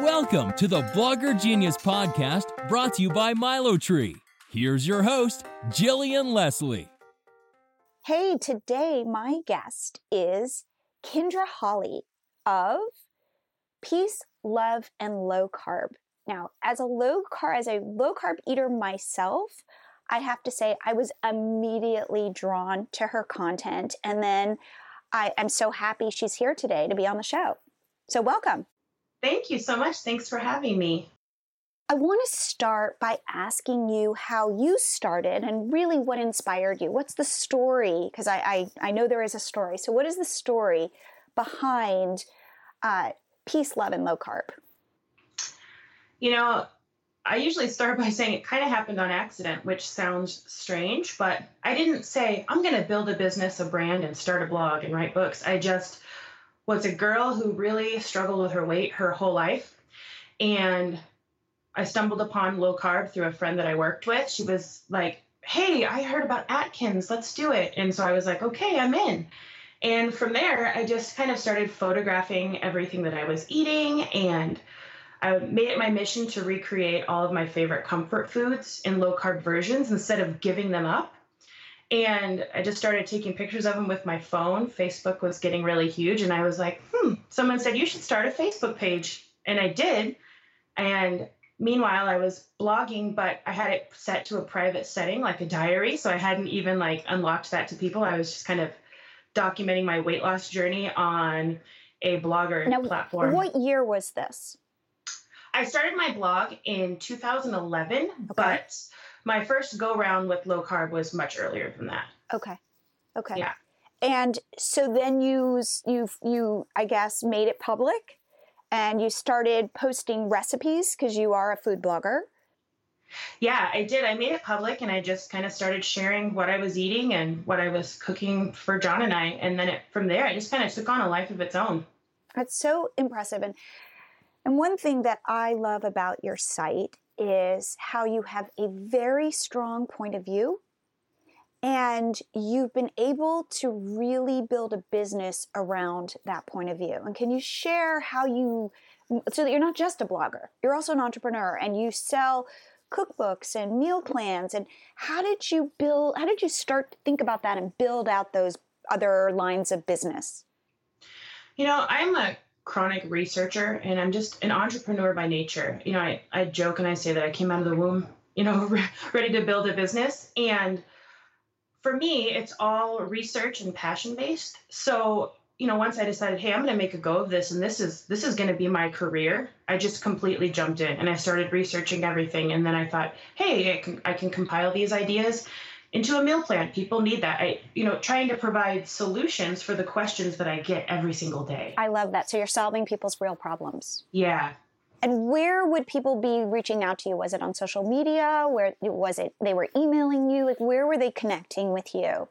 Welcome to the Blogger Genius podcast brought to you by MiloTree. Here's your host, Jillian Leslie. Hey, today my guest is Kyndra Holley of Peace, Love, and Low Carb. Now, as a low carb, as a low carb eater myself, I have to say I was immediately drawn to her content, and then I am so happy she's here today to be on the show. So, welcome. Thank you so much. Thanks for having me. I want to start by asking you how you started and really what inspired you. What's the story? Because I, I, I, know there is a story. So, what is the story behind uh, peace, love, and low carb? You know, I usually start by saying it kind of happened on accident, which sounds strange, but I didn't say, I'm going to build a business, a brand, and start a blog and write books. I just was a girl who really struggled with her weight her whole life. And I stumbled upon low carb through a friend that I worked with. She was like, Hey, I heard about Atkins, let's do it. And so I was like, Okay, I'm in. And from there, I just kind of started photographing everything that I was eating. And I made it my mission to recreate all of my favorite comfort foods in low carb versions instead of giving them up. And I just started taking pictures of them with my phone. Facebook was getting really huge. And I was like, hmm, someone said, you should start a Facebook page. And I did. And meanwhile, I was blogging, but I had it set to a private setting, like a diary. So I hadn't even like unlocked that to people. I was just kind of documenting my weight loss journey on a blogger now, platform. What year was this? I started my blog in 2011, okay. but my first go round with low carb was much earlier than that. Okay. Okay. Yeah. And so then you you you I guess made it public and you started posting recipes because you are a food blogger. Yeah, I did. I made it public and I just kind of started sharing what I was eating and what I was cooking for John and I. And then it, from there, it just kind of took on a life of its own. That's so impressive. And, and one thing that I love about your site is how you have a very strong point of view and you've been able to really build a business around that point of view. And can you share how you, so that you're not just a blogger, you're also an entrepreneur and you sell cookbooks and meal plans. And how did you build, how did you start to think about that and build out those other lines of business? You know, I'm a chronic researcher and I'm just an entrepreneur by nature. You know, I, I joke and I say that I came out of the womb, you know, ready to build a business. And for me, it's all research and passion based. So, you know, once I decided, hey, I'm going to make a go of this and this is this is going to be my career, I just completely jumped in and I started researching everything and then I thought, hey, I can I can compile these ideas into a meal plan. People need that. I, you know, trying to provide solutions for the questions that I get every single day. I love that. So you're solving people's real problems. Yeah. And where would people be reaching out to you? Was it on social media? Where was it? They were emailing you. Like, where were they connecting with you?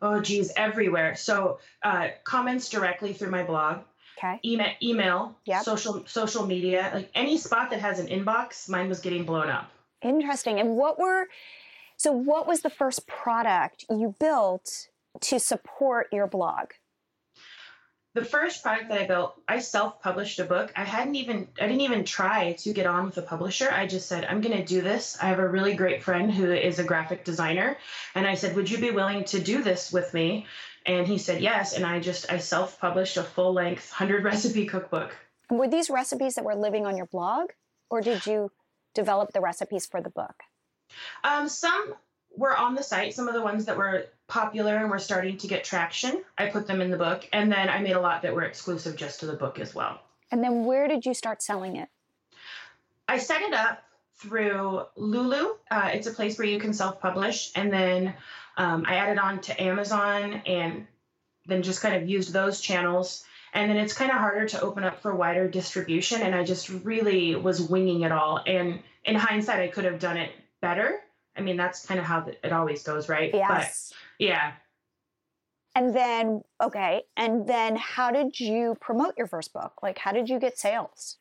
Oh, geez, everywhere. So, uh, comments directly through my blog. Okay. Email, email, yep. social social media, like any spot that has an inbox, mine was getting blown up. Interesting. And what were so, what was the first product you built to support your blog? The first product that I built, I self-published a book. I hadn't even I didn't even try to get on with a publisher. I just said, I'm going to do this. I have a really great friend who is a graphic designer, and I said, "Would you be willing to do this with me?" And he said yes, and I just I self-published a full-length 100 recipe cookbook. Were these recipes that were living on your blog, or did you develop the recipes for the book? Um, some were on the site. Some of the ones that were popular and were starting to get traction, I put them in the book, and then I made a lot that were exclusive just to the book as well. And then where did you start selling it? I set it up through Lulu. Uh, it's a place where you can self-publish, and then um, I added on to Amazon, and then just kind of used those channels. And then it's kind of harder to open up for wider distribution, and I just really was winging it all. And in hindsight, I could have done it better. I mean, that's kind of how it always goes, right? Yes. But, yeah. And then, okay. And then how did you promote your first book? Like, how did you get sales?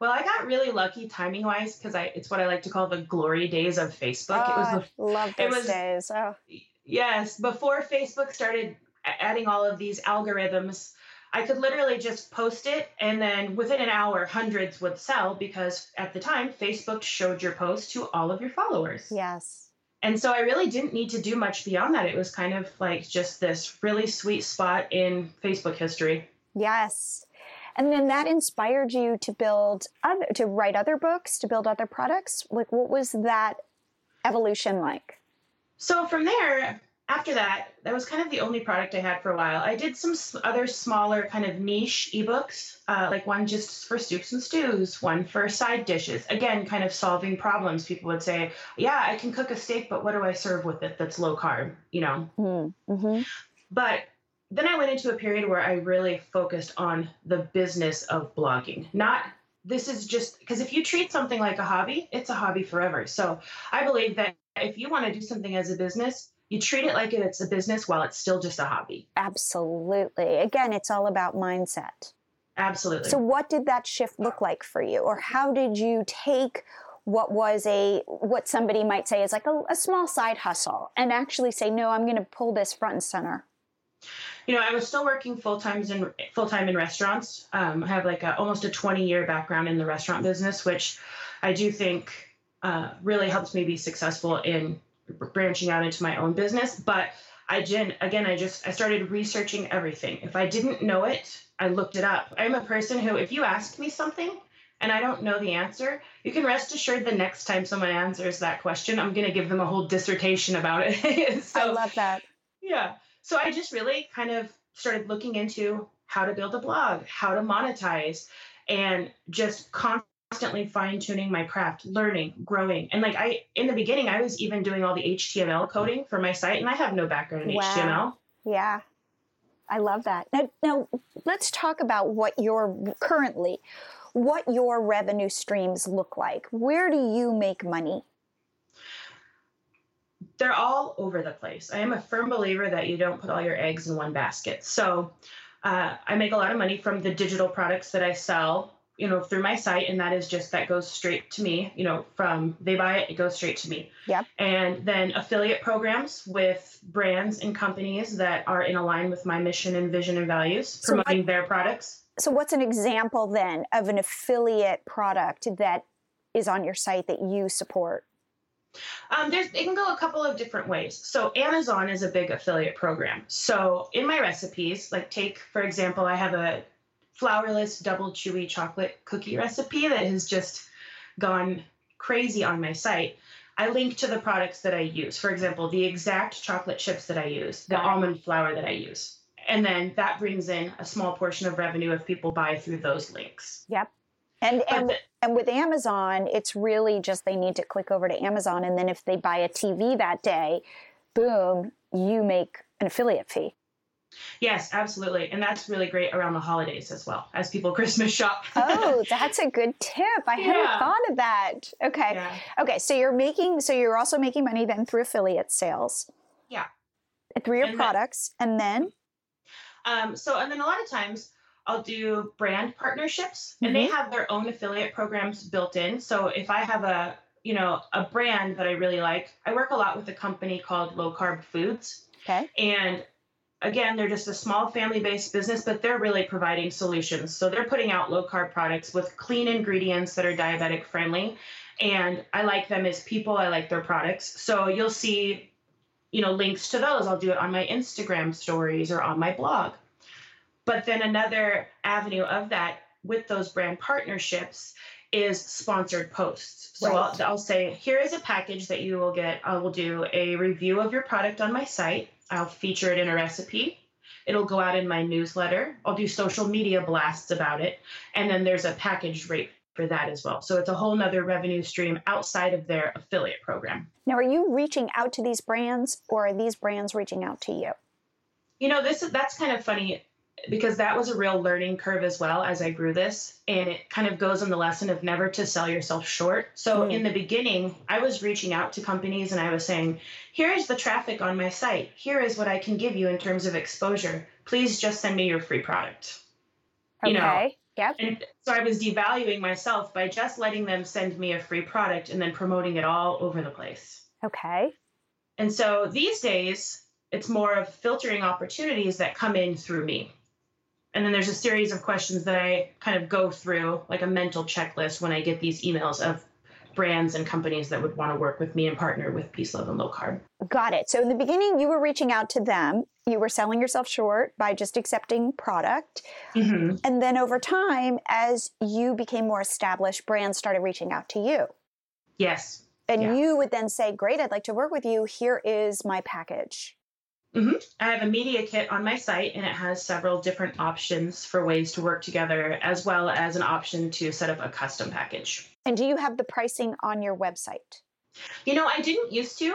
Well, I got really lucky timing wise because I it's what I like to call the glory days of Facebook. Oh, it was ah, the, love those was, days. Oh. Yes, before Facebook started adding all of these algorithms, I could literally just post it and then within an hour hundreds would sell because at the time Facebook showed your post to all of your followers. Yes. And so I really didn't need to do much beyond that. It was kind of like just this really sweet spot in Facebook history. Yes. And then that inspired you to build other, to write other books, to build other products. Like what was that evolution like? So from there, after that, that was kind of the only product I had for a while. I did some other smaller kind of niche ebooks, uh, like one just for soups and stews, one for side dishes. Again, kind of solving problems. People would say, "Yeah, I can cook a steak, but what do I serve with it that's low carb?" You know. Mm-hmm. mm-hmm. But then I went into a period where I really focused on the business of blogging, not this is just because if you treat something like a hobby, it's a hobby forever. So I believe that if you want to do something as a business, you treat it like it's a business while it's still just a hobby. Absolutely. Again, it's all about mindset. Absolutely. So what did that shift look like for you or how did you take what was a what somebody might say is like a, a small side hustle and actually say no, I'm going to pull this front and center? you know, I was still working full times in full time in restaurants. Um, I have like a, almost a 20 year background in the restaurant business, which I do think uh, really helps me be successful in branching out into my own business. But I did again, I just I started researching everything. If I didn't know it, I looked it up. I'm a person who, if you ask me something and I don't know the answer, you can rest assured the next time someone answers that question, I'm going to give them a whole dissertation about it. so, I love that. Yeah. So I just really kind of started looking into how to build a blog, how to monetize, and just constantly fine tuning my craft, learning, growing. And like I, in the beginning, I was even doing all the HTML coding for my site, and I have no background in wow. HTML. Yeah. I love that. Now, now, let's talk about what your currently, what your revenue streams look like. Where do you make money? they're all over the place. I am a firm believer that you don't put all your eggs in one basket. So uh, I make a lot of money from the digital products that I sell, you know, through my site, and that is just that goes straight to me. You know, from they buy it, it goes straight to me. Yep. And then affiliate programs with brands and companies that are in align with my mission and vision and values, promoting so what, their products. So, what's an example then of an affiliate product that is on your site that you support? Um, there's it can go a couple of different ways. So Amazon is a big affiliate program. So in my recipes, like take for example, I have a flourless double chewy chocolate cookie recipe that has just gone crazy on my site. I link to the products that I use. For example, the exact chocolate chips that I use, the almond flour that I use. And then that brings in a small portion of revenue if people buy through those links. Yep. And and, the, and with Amazon, it's really just they need to click over to Amazon, and then if they buy a TV that day, boom, you make an affiliate fee. Yes, absolutely. And that's really great around the holidays as well, as people Christmas shop. oh, that's a good tip. I yeah. hadn't thought of that. Okay. Yeah. Okay. So you're making, so you're also making money then through affiliate sales. Yeah. Through your and products. Then, and then? Um, so, and then a lot of times I'll do brand partnerships and mm-hmm. they have their own affiliate programs built in. So if I have a, you know, a brand that I really like, I work a lot with a company called Low Carb Foods. Okay. And again, they're just a small family based business, but they're really providing solutions. So they're putting out low carb products with clean ingredients that are diabetic friendly. And I like them as people, I like their products. So you'll see, you know, links to those. I'll do it on my Instagram stories or on my blog. But then another avenue of that with those brand partnerships is sponsored posts. So right. I'll, I'll say, here is a package that you will get. I will do a review of your product on my site. I'll feature it in a recipe. It'll go out in my newsletter. I'll do social media blasts about it. And then there's a package rate for that as well. So it's a whole nother revenue stream outside of their affiliate program. Now, are you reaching out to these brands or are these brands reaching out to you? You know, this is that's kind of funny because that was a real learning curve as well as I grew this. And it kind of goes on the lesson of never to sell yourself short. So mm. in the beginning, I was reaching out to companies and I was saying, here is the traffic on my site. Here is what I can give you in terms of exposure. Please just send me your free product. Okay. You know? Yep. And so I was devaluing myself by just letting them send me a free product and then promoting it all over the place. Okay. And so these days, it's more of filtering opportunities that come in through me. And then there's a series of questions that I kind of go through, like a mental checklist when I get these emails of brands and companies that would want to work with me and partner with Peace, Love, and Low Carb. Got it. So in the beginning, you were reaching out to them. You were selling yourself short by just accepting product. Mm-hmm. And then over time, as you became more established, brands started reaching out to you. Yes. And yeah. you would then say, Great, I'd like to work with you. Here is my package. Mm-hmm. I have a media kit on my site, and it has several different options for ways to work together, as well as an option to set up a custom package. And do you have the pricing on your website? You know, I didn't used to,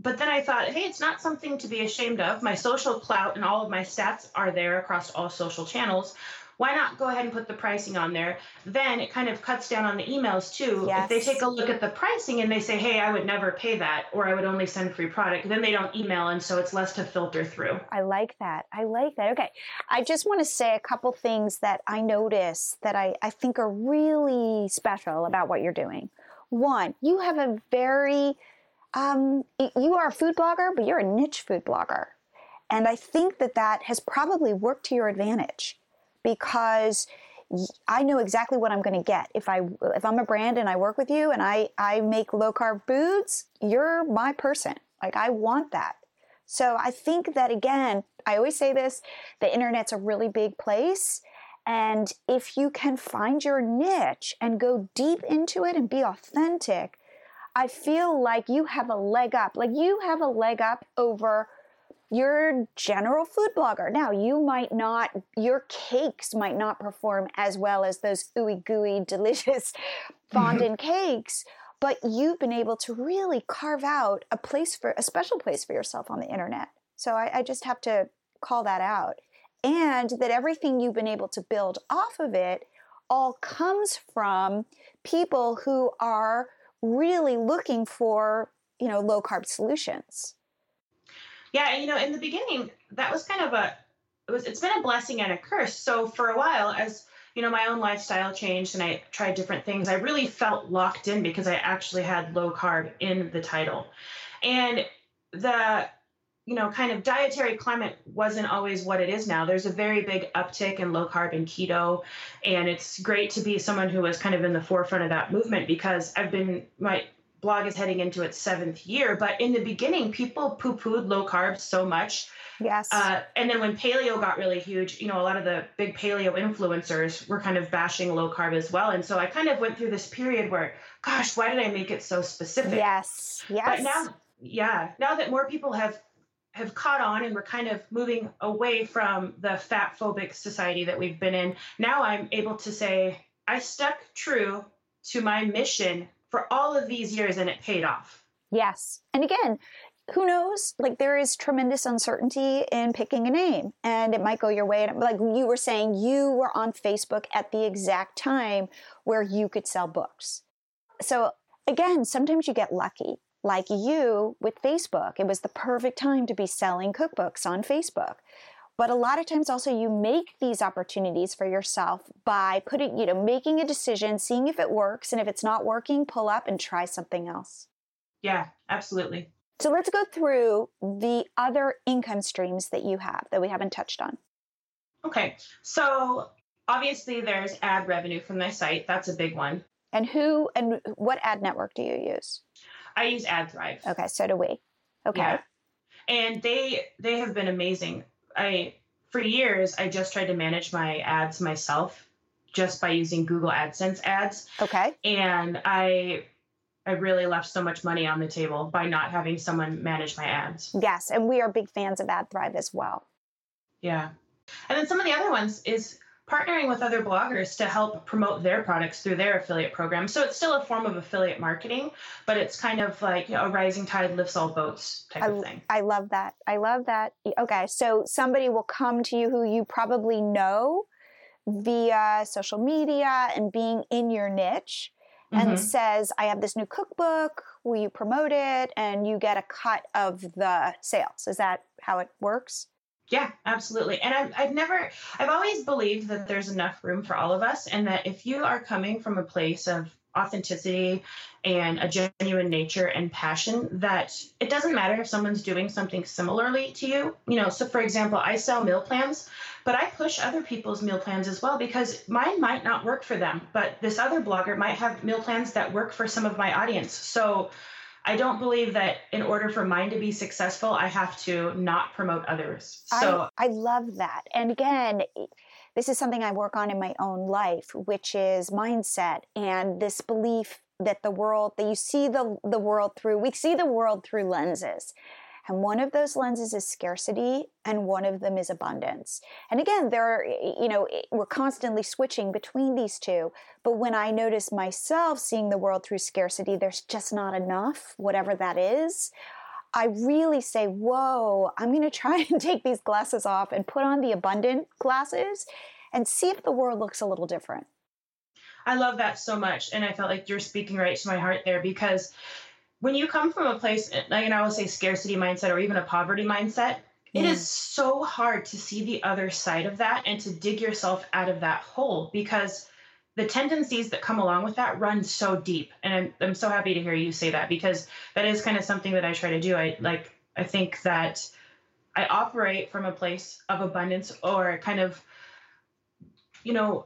but then I thought, hey, it's not something to be ashamed of. My social clout and all of my stats are there across all social channels why not go ahead and put the pricing on there? Then it kind of cuts down on the emails too. Yes. If they take a look at the pricing and they say, hey, I would never pay that, or I would only send free product, then they don't email. And so it's less to filter through. I like that. I like that. Okay. I just want to say a couple things that I notice that I, I think are really special about what you're doing. One, you have a very, um, you are a food blogger, but you're a niche food blogger. And I think that that has probably worked to your advantage because I know exactly what I'm going to get. If I if I'm a brand and I work with you and I I make low carb foods, you're my person. Like I want that. So I think that again, I always say this, the internet's a really big place and if you can find your niche and go deep into it and be authentic, I feel like you have a leg up. Like you have a leg up over your general food blogger. Now, you might not, your cakes might not perform as well as those ooey gooey, delicious mm-hmm. fondant cakes, but you've been able to really carve out a place for, a special place for yourself on the internet. So I, I just have to call that out. And that everything you've been able to build off of it all comes from people who are really looking for, you know, low carb solutions. Yeah, you know, in the beginning, that was kind of a it was it's been a blessing and a curse. So for a while, as you know, my own lifestyle changed and I tried different things. I really felt locked in because I actually had low carb in the title. And the you know, kind of dietary climate wasn't always what it is now. There's a very big uptick in low carb and keto. And it's great to be someone who was kind of in the forefront of that movement because I've been, my blog is heading into its seventh year. But in the beginning, people poo pooed low carbs so much. Yes. Uh, and then when paleo got really huge, you know, a lot of the big paleo influencers were kind of bashing low carb as well. And so I kind of went through this period where, gosh, why did I make it so specific? Yes. Yes. But now, yeah, now that more people have have caught on and we're kind of moving away from the fat phobic society that we've been in, now I'm able to say I stuck true to my mission for all of these years and it paid off. Yes. And again, who knows? Like there is tremendous uncertainty in picking a name and it might go your way. And like you were saying, you were on Facebook at the exact time where you could sell books. So again, sometimes you get lucky. Like you with Facebook, it was the perfect time to be selling cookbooks on Facebook. But a lot of times also you make these opportunities for yourself by putting, you know, making a decision, seeing if it works. And if it's not working, pull up and try something else. Yeah, absolutely. So let's go through the other income streams that you have that we haven't touched on. Okay. So obviously there's ad revenue from my site. That's a big one. And who and what ad network do you use? I use AdThrive. Okay, so do we. Okay. Yeah. And they they have been amazing. I for years I just tried to manage my ads myself just by using Google AdSense ads. Okay. And I I really left so much money on the table by not having someone manage my ads. Yes, and we are big fans of AdThrive as well. Yeah. And then some of the other ones is partnering with other bloggers to help promote their products through their affiliate program. So it's still a form of affiliate marketing, but it's kind of like you know, a rising tide lifts all boats type I, of thing. I love that. I love that. Okay, so somebody will come to you who you probably know via social media and being in your niche and mm-hmm. says, I have this new cookbook. Will you promote it? And you get a cut of the sales. Is that how it works? Yeah, absolutely. And I've, I've never, I've always believed that there's enough room for all of us, and that if you are coming from a place of authenticity and a genuine nature and passion, that it doesn't matter if someone's doing something similarly to you. You know, so for example, I sell meal plans, But I push other people's meal plans as well because mine might not work for them, but this other blogger might have meal plans that work for some of my audience. So I don't believe that in order for mine to be successful, I have to not promote others. So I, I love that. And again, this is something I work on in my own life, which is mindset and this belief that the world that you see the the world through we see the world through lenses and one of those lenses is scarcity and one of them is abundance. And again, there are, you know, we're constantly switching between these two. But when I notice myself seeing the world through scarcity, there's just not enough, whatever that is. I really say, whoa, I'm going to try and take these glasses off and put on the abundant glasses and see if the world looks a little different. I love that so much. And I felt like you're speaking right to my heart there because when you come from a place, like, and I will say scarcity mindset or even a poverty mindset, it is so hard to see the other side of that and to dig yourself out of that hole because the tendencies that come along with that run so deep. And I'm, I'm so happy to hear you say that because that is kind of something that I try to do. I like, I think that I operate from a place of abundance or kind of, you know,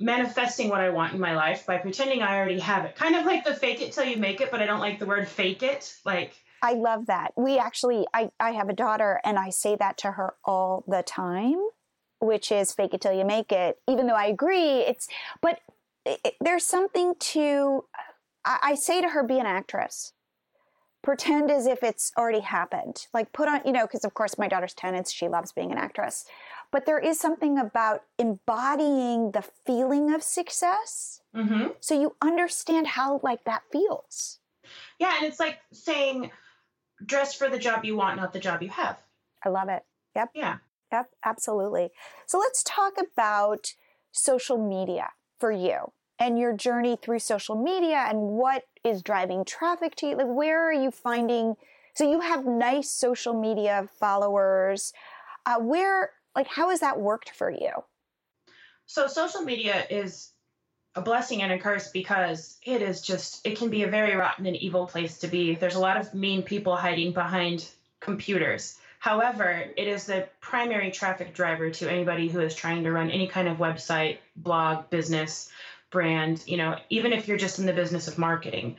manifesting what I want in my life by pretending I already have it. Kind of like the fake it till you make it, but I don't like the word fake it. Like I love that. We actually I I have a daughter and I say that to her all the time, which is fake it till you make it. Even though I agree, it's but it, there's something to I, say to her be an actress pretend as if it's already happened. Like put on, you know, because of course my daughter's 10 and she loves being an actress. But there is something about embodying the feeling of success. Mm-hmm. So you understand how like that feels. Yeah, and it's like saying dress for the job you want, not the job you have. I love it. Yep. Yeah. Yep, absolutely. So let's talk about social media for you and your journey through social media and what is driving traffic to you. Like, where are you finding? So you have nice social media followers. Uh, where, like, how has that worked for you? So social media is a blessing and a curse because it is just it can be a very rotten and evil place to be. There's a lot of mean people hiding behind computers. However, it is the primary traffic driver to anybody who is trying to run any kind of website, blog, business brand, you know, even if you're just in the business of marketing.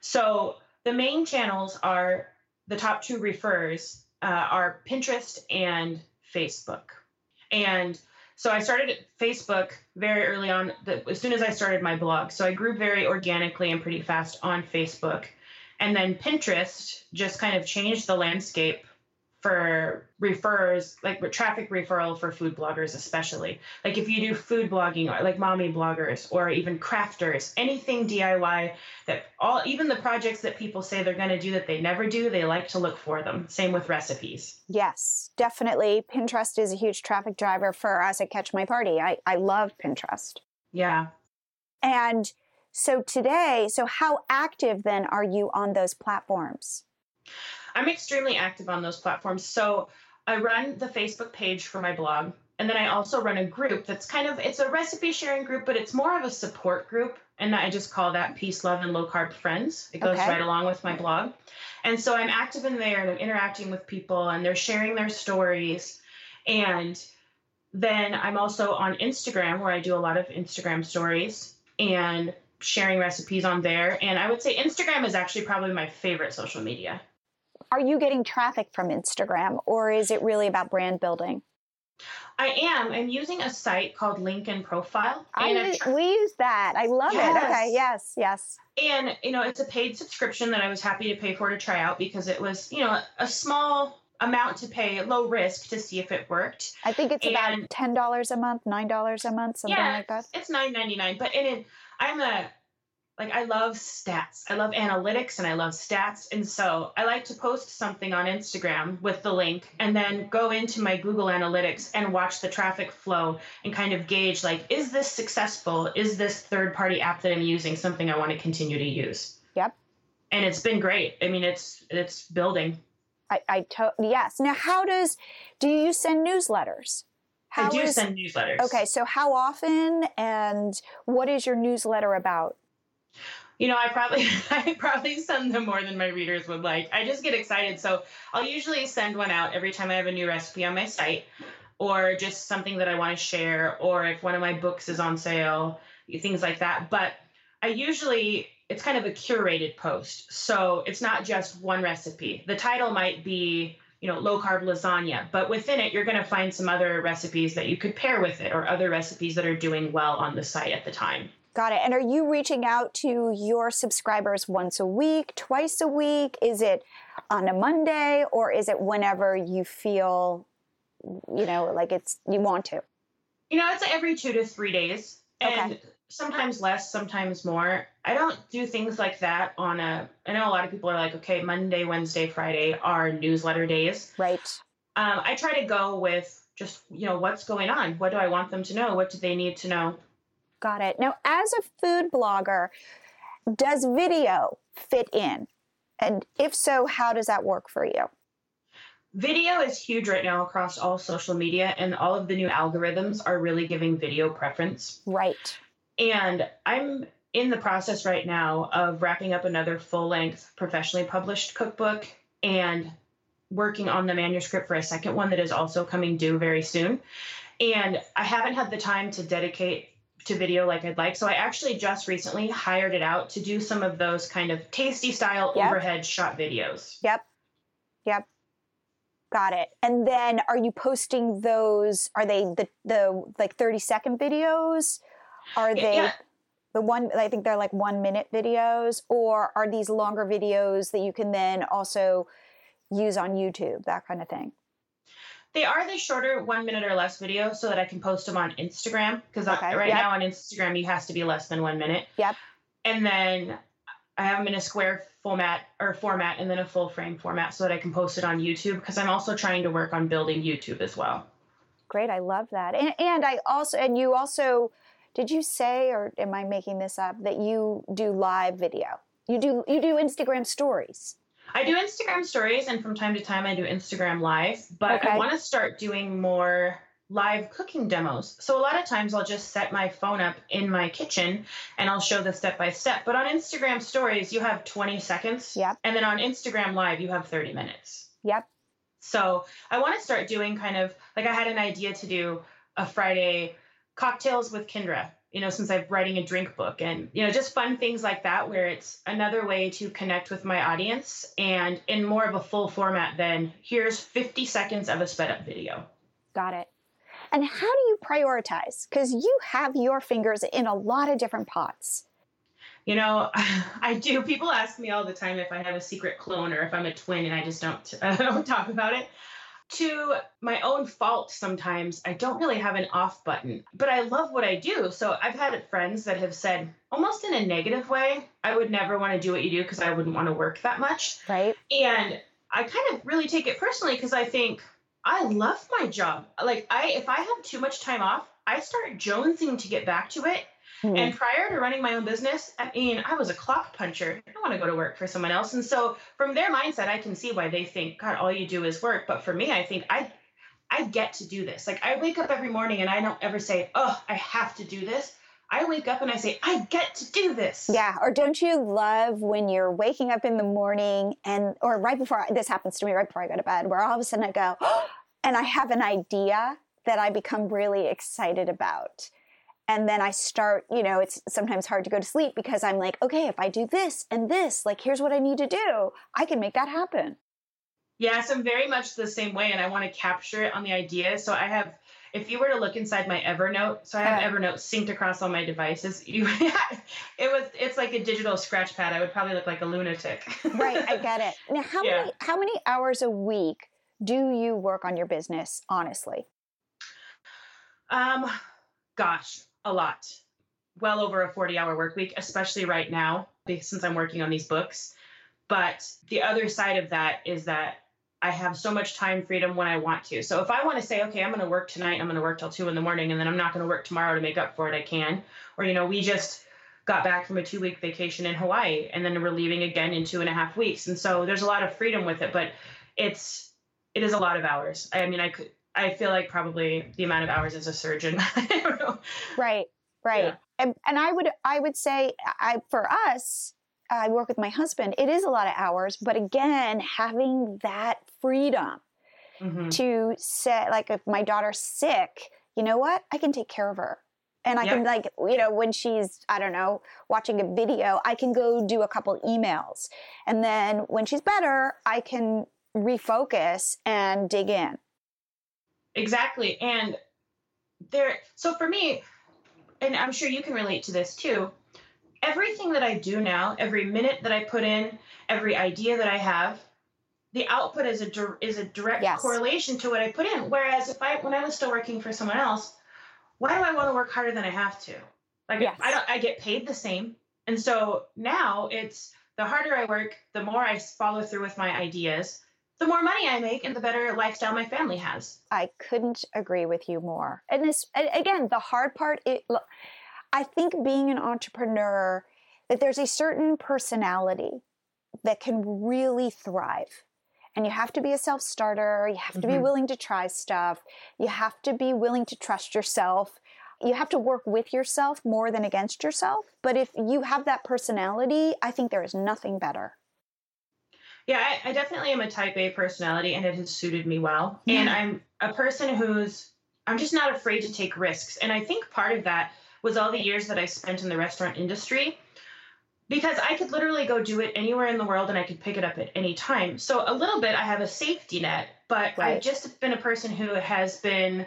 So the main channels are the top two refers uh, are Pinterest and Facebook. And so I started Facebook very early on, the, as soon as I started my blog. So I grew very organically and pretty fast on Facebook. And then Pinterest just kind of changed the landscape for refers like traffic referral for food bloggers especially. Like if you do food blogging or like mommy bloggers or even crafters anything diy that all even the projects that people say they're going to do that they never do they like to look for them. Same with recipes. Yes definitely. Pinterest is a huge traffic driver for us at catch my party. I, I love pinterest. Yeah. And so today so how active then are you on those platforms I'm extremely active on those platforms. So I run the Facebook page for my blog. And then I also run a group that's kind of it's a recipe sharing group, but it's more of a support group. And I just call that Peace, Love, and Low Carb Friends. It goes okay. right along with my blog. And so I'm active in there and I'm interacting with people and they're sharing their stories. And then I'm also on Instagram where I do a lot of Instagram stories and sharing recipes on there. And I would say Instagram is actually probably my favorite social media are you getting traffic from Instagram or is it really about brand building? I am. I'm using a site called LinkedIn Profile. I tr- we use that. I love yes. it. Okay. Yes. Yes. And you know, it's a paid subscription that I was happy to pay for to try out because it was, you know, a small amount to pay, low risk to see if it worked. I think it's and, about ten dollars a month, nine dollars a month, something yeah, like that. It's nine ninety nine. But in it, I'm a like I love stats. I love analytics and I love stats. And so I like to post something on Instagram with the link and then go into my Google Analytics and watch the traffic flow and kind of gauge like, is this successful? Is this third party app that I'm using something I want to continue to use? Yep. And it's been great. I mean, it's it's building. I, I to- yes. Now, how does do you send newsletters? How I do is, send newsletters. Okay, so how often and what is your newsletter about? You know, I probably I probably send them more than my readers would like. I just get excited, so I'll usually send one out every time I have a new recipe on my site, or just something that I want to share, or if one of my books is on sale, things like that. But I usually, it's kind of a curated post. So it's not just one recipe. The title might be, you know, low carb lasagna, but within it, you're going to find some other recipes that you could pair with it or other recipes that are doing well on the site at the time. Got it. And are you reaching out to your subscribers once a week, twice a week? Is it on a Monday or is it whenever you feel, you know, like it's you want to? You know, it's every two to three days. And Okay. sometimes less, sometimes more. I don't do things like that on a I know a lot of people are like, okay, Monday, Wednesday, Friday are newsletter days. Right. Um, I try to go with just, you know, what's going on? What do I want them to know? What do they need to know? Got it. Now, as a food blogger, does video fit in? And if so, how does that work for you? Video is huge right now across all social media, and all of the new algorithms are really giving video preference. Right. And I'm in the process right now of wrapping up another full length professionally published cookbook and working on the manuscript for a second one that is also coming due very soon. And I haven't had the time to dedicate to video like I'd like. So I actually just recently hired it out to do some of those kind of tasty style Yep. overhead shot videos. Yep. Yep. Got it. And then are you posting those are they the the like 30 second videos? Are they Yeah. the one I think they're like 1 minute videos or are these longer videos that you can then also use on YouTube, that kind of thing? They are the shorter one minute or less videos so that I can post them on Instagram because Okay, right yep. now on Instagram you has to be less than one minute. Yep. And then I have them in a square format or format and then a full frame format so that I can post it on YouTube because I'm also trying to work on building YouTube as well. Great, I love that. And and I also and you also did you say or am I making this up that you do live video? You do you do Instagram stories. I do Instagram stories and from time to time I do Instagram live, but Okay. I want to start doing more live cooking demos. So a lot of times I'll just set my phone up in my kitchen and I'll show the step by step. But on Instagram stories, you have 20 seconds. Yep. And then on Instagram live, you have 30 minutes. Yep. So I want to start doing kind of like I had an idea to do a Friday cocktails with Kyndra, you know, since I'm writing a drink book and, you know, just fun things like that where it's another way to connect with my audience and in more of a full format than here's 50 seconds of a sped up video. Got it. And how do you prioritize? Because you have your fingers in a lot of different pots. You know, I do. People ask me all the time if I have a secret clone or if I'm a twin, and I just don't. I don't talk about it. To my own fault, sometimes I don't really have an off button, hmm. but I love what I do. So I've had friends that have said, almost in a negative way, I would never want to do what you do because I wouldn't want to work that much. Right? And I kind of really take it personally because I think I love my job. Like I, if I have too much time off, I start jonesing to get back to it. Hmm. And prior to running my own business, I mean, I was a clock puncher. I don't want to go to work for someone else. And so from their mindset, I can see why they think, God, all you do is work. But for me, I think I I get to do this. Like I wake up every morning and I don't ever say, Oh, I have to do this. I wake up and I say, I get to do this. Yeah. Or don't you love when you're waking up in the morning and, or right before this happens to me, right before I go to bed, where all of a sudden I go, oh, and I have an idea that I become really excited about. And then I start, you know, it's sometimes hard to go to sleep because I'm like, okay, if I do this and this, like, here's what I need to do, I can make that happen. Yes, I'm very much the same way, and I want to capture it on the idea. So I have, if you were to look inside my Evernote, so I have Yeah. Evernote synced across all my devices. You, it was, it's like a digital scratch pad. I would probably look like a lunatic. Right. I get it. Now, how Yeah. many, how many hours a week do you work on your business, honestly? Um, gosh, a lot. Well over a 40 hour work week, especially right now, since I'm working on these books. But the other side of that is that I have so much time freedom when I want to. So if I want to say, okay, I'm going to work tonight, I'm going to work till two in the morning, and then I'm not going to work tomorrow to make up for it, I can. Or, you know, we just got back from a two week vacation in Hawaii, and then we're leaving again in two and a half weeks. And so there's a lot of freedom with it, but it's, it is a lot of hours. I mean, I could, I feel like probably the amount of hours as a surgeon. Right, right. Yeah. And, and I would I would say I for us, I work with my husband. It is a lot of hours, but again, having that freedom mm-hmm. to say, like, if my daughter's sick, you know what? I can take care of her. And I yep. can, like, you know, when she's, I don't know, watching a video, I can go do a couple emails. And then when she's better, I can refocus and dig in. Exactly. And there, so for me, and I'm sure you can relate to this too, everything that I do now, every minute that I put in, every idea that I have, the output is a is a direct yes. correlation to what I put in. Whereas if I when I was still working for someone else, why do I want to work harder than I have to? Like yes. I don't I get paid the same. And so now it's the harder I work, the more I follow through with my ideas, the more money I make and the better lifestyle my family has. I couldn't agree with you more. And this again, the hard part it I think being an entrepreneur that there's a certain personality that can really thrive. And you have to be a self starter. You have to mm-hmm. be willing to try stuff. You have to be willing to trust yourself. You have to work with yourself more than against yourself. But if you have that personality, I think there is nothing better. Yeah, I, I, definitely am a type A personality and it has suited me well. Yeah. And I'm a person who's, I'm just not afraid to take risks. And I think part of that was all the years that I spent in the restaurant industry because I could literally go do it anywhere in the world and I could pick it up at any time. So a little bit I have a safety net, but right. I've just been a person who has been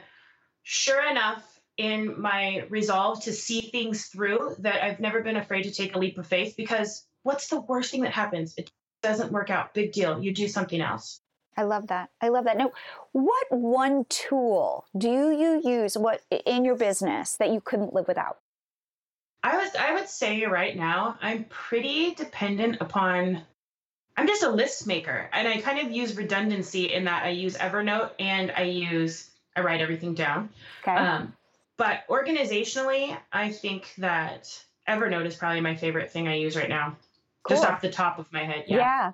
sure enough in my resolve to see things through that I've never been afraid to take a leap of faith because what's the worst thing that happens? It doesn't work out. Big deal. You do something else. I love that. I love that. Now, what one tool do you use what in your business that you couldn't live without? I was I would say right now I'm pretty dependent upon I'm just a list maker and I kind of use redundancy in that I use Evernote and I use I write everything down. Okay. Um, but organizationally, I think that Evernote is probably my favorite thing I use right now. Cool. Just off the top of my head. Yeah. Yeah.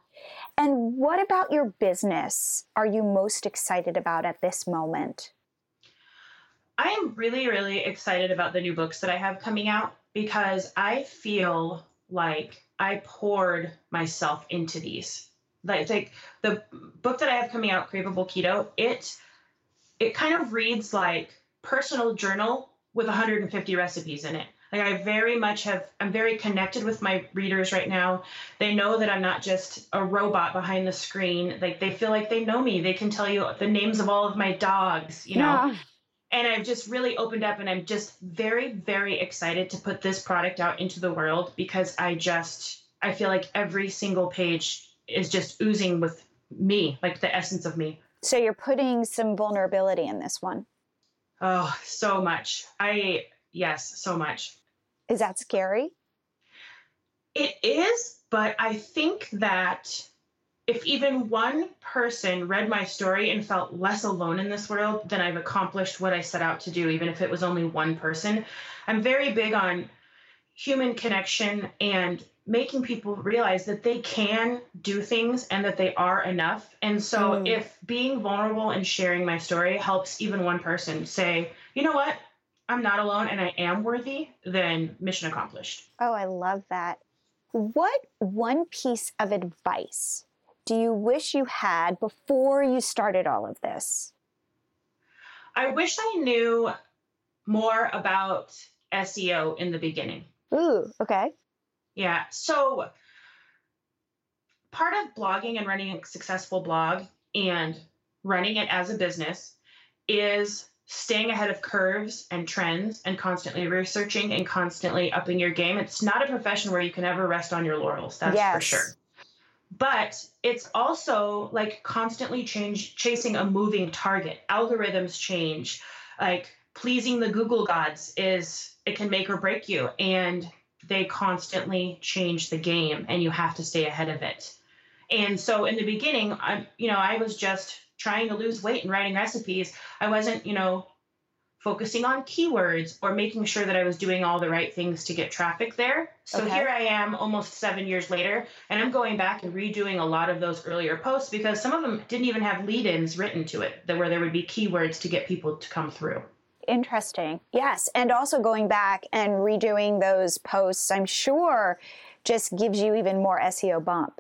And what about your business are you most excited about at this moment? I am really, really excited about the new books that I have coming out because I feel like I poured myself into these. Like, like the book that I have coming out, Craveable Keto, it it kind of reads like personal journal with 150 recipes in it. Like I very much have I'm very connected with my readers right now. They know that I'm not just a robot behind the screen. Like they feel like they know me. They can tell you the names of all of my dogs, you know. Yeah and I've just really opened up and I'm just very, very excited to put this product out into the world because I just, I feel like every single page is just oozing with me, like the essence of me. So you're putting some vulnerability in this one. Oh, so much. I, yes, so much. Is that scary? It is, but I think that if even one person read my story and felt less alone in this world, then I've accomplished what I set out to do, even if it was only one person. I'm very big on human connection and making people realize that they can do things and that they are enough. And so, mm. if being vulnerable and sharing my story helps even one person say, you know what, I'm not alone and I am worthy, then mission accomplished. Oh, I love that. What one piece of advice do you wish you had before you started all of this? I wish I knew more about SEO in the beginning. Ooh, okay. Yeah. So part of blogging and running a successful blog and running it as a business is staying ahead of curves and trends and constantly researching and constantly upping your game. It's not a profession where you can ever rest on your laurels, that's yes. for sure but it's also like constantly change chasing a moving target algorithms change like pleasing the google gods is it can make or break you and they constantly change the game and you have to stay ahead of it and so in the beginning i you know i was just trying to lose weight and writing recipes i wasn't you know focusing on keywords or making sure that I was doing all the right things to get traffic there. So okay. here I am almost seven years later, and I'm going back and redoing a lot of those earlier posts because some of them didn't even have lead ins written to it, that where there would be keywords to get people to come through. Interesting. Yes. And also going back and redoing those posts, I'm sure just gives you even more SEO bump.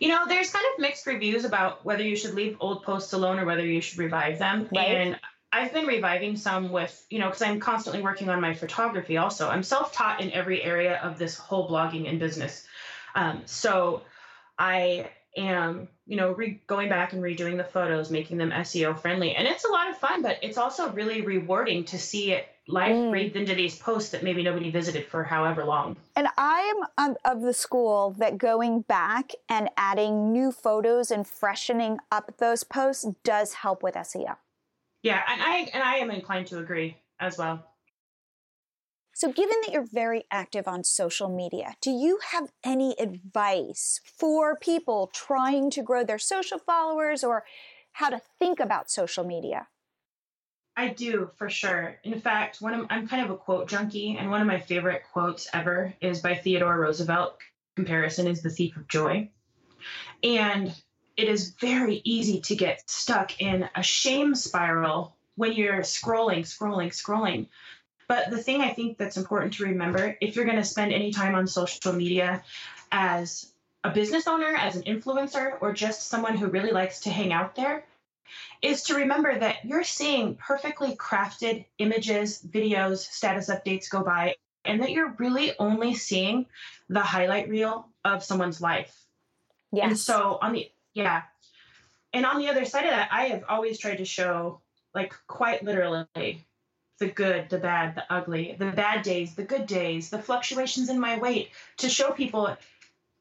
You know, there's kind of mixed reviews about whether you should leave old posts alone or whether you should revive them. Right. And I've been reviving some with, you know, because I'm constantly working on my photography also. I'm self taught in every area of this whole blogging and business. Um, so I am, you know, re- going back and redoing the photos, making them SEO friendly. And it's a lot of fun, but it's also really rewarding to see it life Mm. breathed into these posts that maybe nobody visited for however long. And I am of- the school that going back and adding new photos and freshening up those posts does help with SEO. Yeah, and I and I am inclined to agree as well. So, given that you're very active on social media, do you have any advice for people trying to grow their social followers or how to think about social media? I do for sure. In fact, one of I'm kind of a quote junkie, and one of my favorite quotes ever is by Theodore Roosevelt. Comparison is the thief of joy, and it is very easy to get stuck in a shame spiral when you're scrolling, scrolling, scrolling. But the thing I think that's important to remember if you're going to spend any time on social media as a business owner, as an influencer, or just someone who really likes to hang out there, is to remember that you're seeing perfectly crafted images, videos, status updates go by, and that you're really only seeing the highlight reel of someone's life. And so on the yeah. And on the other side of that, I have always tried to show like quite literally the good, the bad, the ugly, the bad days, the good days, the fluctuations in my weight to show people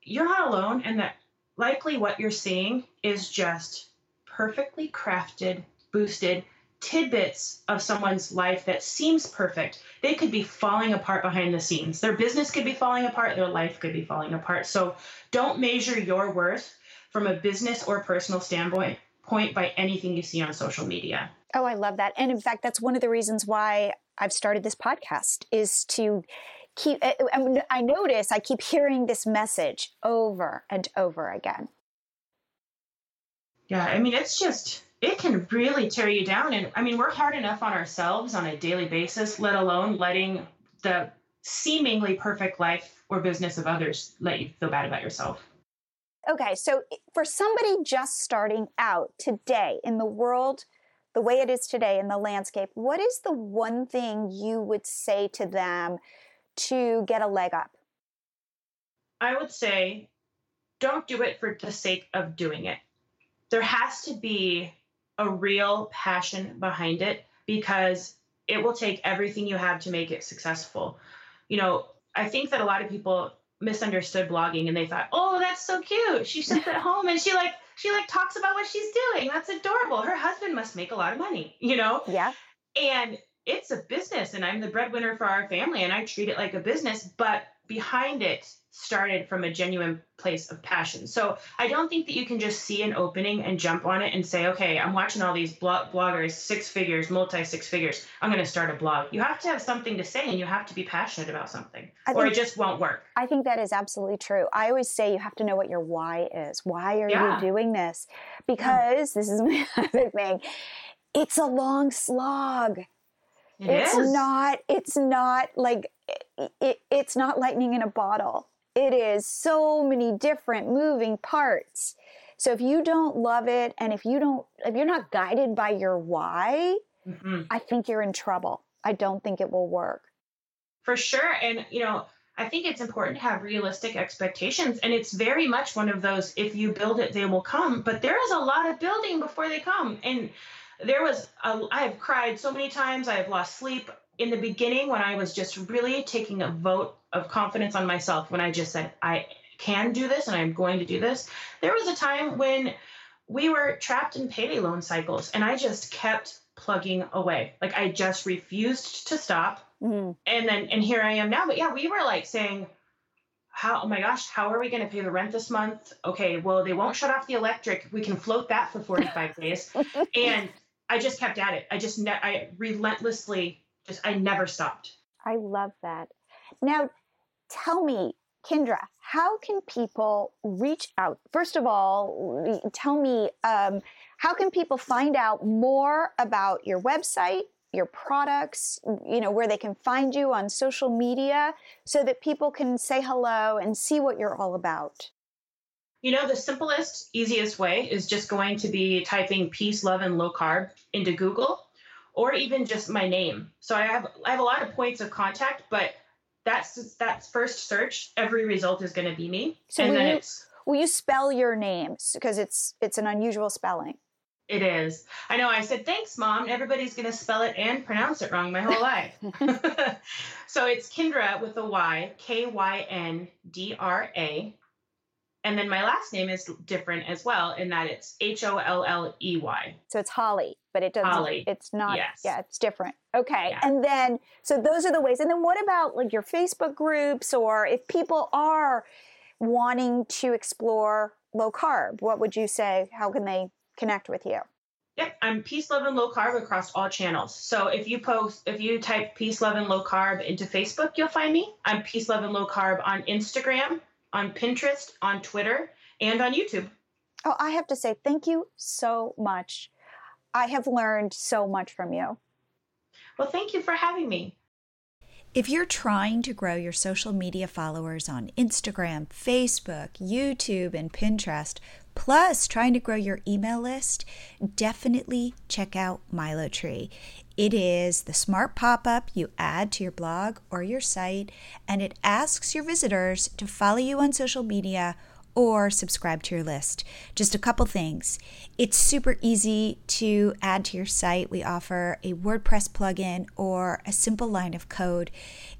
you're not alone and that likely what you're seeing is just perfectly crafted, boosted tidbits of someone's life that seems perfect. They could be falling apart behind the scenes. Their business could be falling apart, their life could be falling apart. So don't measure your worth from a business or personal standpoint point by anything you see on social media. Oh, I love that. And in fact, that's one of the reasons why I've started this podcast is to keep I notice I keep hearing this message over and over again. Yeah, I mean, it's just, it can really tear you down. And I mean, we're hard enough on ourselves on a daily basis, let alone letting the seemingly perfect life or business of others let you feel bad about yourself. Okay, so for somebody just starting out today in the world, the way it is today in the landscape, what is the one thing you would say to them to get a leg up? I would say don't do it for the sake of doing it. There has to be a real passion behind it because it will take everything you have to make it successful. You know, I think that a lot of people misunderstood blogging and they thought, "Oh, that's so cute. She sits at home and she like she like talks about what she's doing. That's adorable. Her husband must make a lot of money." You know? Yeah. And it's a business and I'm the breadwinner for our family and I treat it like a business, but behind it started from a genuine place of passion. So I don't think that you can just see an opening and jump on it and say, okay, I'm watching all these blog- bloggers, six figures, multi six figures. I'm going to start a blog. You have to have something to say and you have to be passionate about something I or think- it just won't work. I think that is absolutely true. I always say you have to know what your why is. Why are Yeah. you doing this? Because this is my other thing. It's a long slog. It it's is. not it's not like it, it, it's not lightning in a bottle. It is so many different moving parts. So if you don't love it and if you don't if you're not guided by your why, Mhm. I think you're in trouble. I don't think it will work. For sure. And, you know, I think it's important to have realistic expectations. And it's very much one of those if you build it, they will come. But there is a lot of building before they come. And there was, a, I've cried so many times. I've lost sleep in the beginning when I was just really taking a vote of confidence on myself, when I just said, I can do this and I'm going to do this. There was a time when we were trapped in payday loan cycles and I just kept plugging away. Like I just refused to stop Mhm. and then and here I am now. But yeah, we were like saying, how oh my gosh, how are we going to pay the rent this month? Okay, well they won't shut off the electric. We can float that for 45 days. And I just kept at it. I just ne- I relentlessly just I never stopped. I love that. Now, tell me, Kyndra, how can people reach out? First of all, tell me, um, how can people find out more about your website, your products, you know, where they can find you on social media so that people can say hello and see what you're all about? You know, the simplest, easiest way is just going to be typing peace, love, and low carb into Google or even just my name. So I have I have a lot of points of contact, but that's that's first search. Every result is going to be me, so and then you, it's. Will you spell your names because it's it's an unusual spelling? It is. I know. I said thanks, mom. Everybody's going to spell it and pronounce it wrong my whole life. so it's Kyndra with a Y, K Y N D R A, and then my last name is different as well in that it's H O L L E Y. So it's Holly, but it doesn't. It's not. Yes. Yeah, it's different. Okay. Yeah. And then, so those are the ways. And then what about like your Facebook groups or if people are wanting to explore low carb, what would you say? How can they connect with you? Yep, I'm peace, love, and low carb across all channels. So if you post, if you type peace, love, and low carb into Facebook, you'll find me. I'm peace, love, and low carb on Instagram, on Pinterest, on Twitter, and on YouTube. Oh, I have to say thank you so much. I have learned so much from you. Well, thank you for having me. If you're trying to grow your social media followers on Instagram, Facebook, YouTube, and Pinterest, plus trying to grow your email list, definitely check out MiloTree. It is the smart pop up you add to your blog or your site, and it asks your visitors to follow you on social media or subscribe to your list. Just a couple things. It's super easy to add to your site. We offer a WordPress plugin or a simple line of code.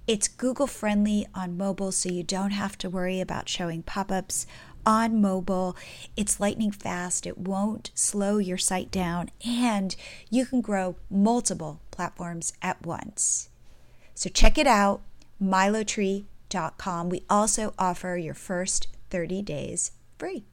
It's Google friendly on mobile, so you don't have to worry about showing pop ups on mobile. It's lightning fast, it won't slow your site down, and you can grow multiple platforms at once. So check it out, milotree.com. We also offer your first 30 days free.